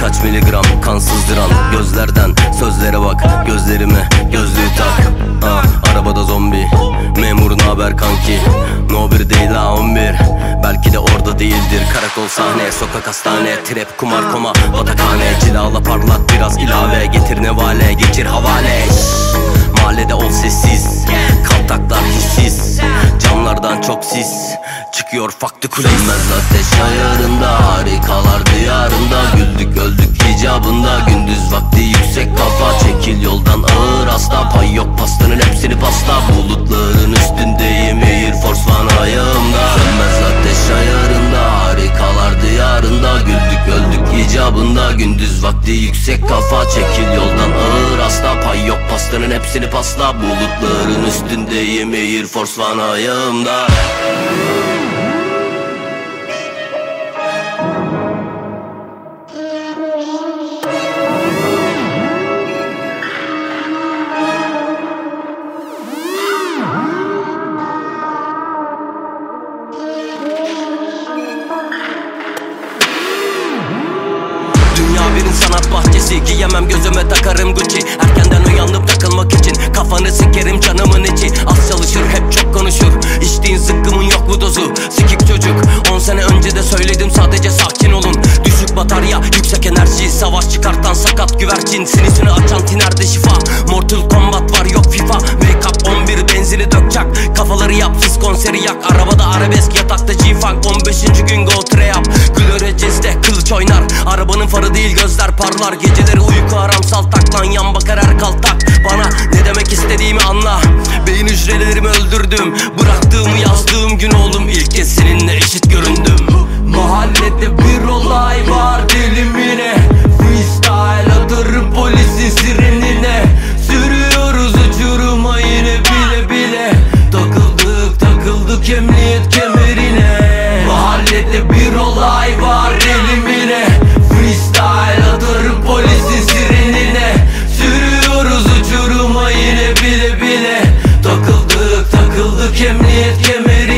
Kaç miligram? Kansızdıran gözlerden Sözlere bak. Gözlerime gözlüğü tak. Ha, Arabada zombi. Memur haber kanki? No bir değil ha 11 Belki de orada değildir. Karakol sahne sokak hastane. Trap kumar koma batakhane. Cilala parlat biraz ilave. Getir nevale geçir havale. Mahallede ol sessiz. Kaltaklar hissiz. Camlardan çok sis. Çıkıyor faktı kulis. Sönmez ateş ayarında hasta Pay yok pastanın hepsini pasta. Bulutların üstündeyim Air Force One ayağımda Sönmez ateş ayarında Harikalar diyarında. Güldük öldük icabında. Gündüz vakti yüksek kafa. Çekil yoldan ağır hasta. Pay yok pastanın hepsini pasla Bulutların üstündeyim Air Force One ayağımda Bir sanat bahçesi Giyemem gözüme takarım Gucci. Erkenden uyanıp takılmak için Kafanı sikerim canımın içi. Az çalışır hep çok konuşur. İçtiğin zıkkımın yok bu dozu. Sikik çocuk 10 sene önce de söyledim sadece sakin olun. Düşük batarya yüksek enerji Savaş çıkartan sakat güvercin. Sinisini açan tinerde şifa. Mortal Kombat var yok FIFA. Wake up 11 benzini dökecek. Kafaları yap siz konseri yak. Arabada arabesk yatakta G-Funk. 15. gün go trap Arabanın farı değil gözler parlar. Geceleri uyku haramsal taklan Yan bakar her kaltak Bana ne demek istediğimi anla. Beyin hücrelerimi öldürdüm. Bıraktığımı Takıldık emniyet kemeri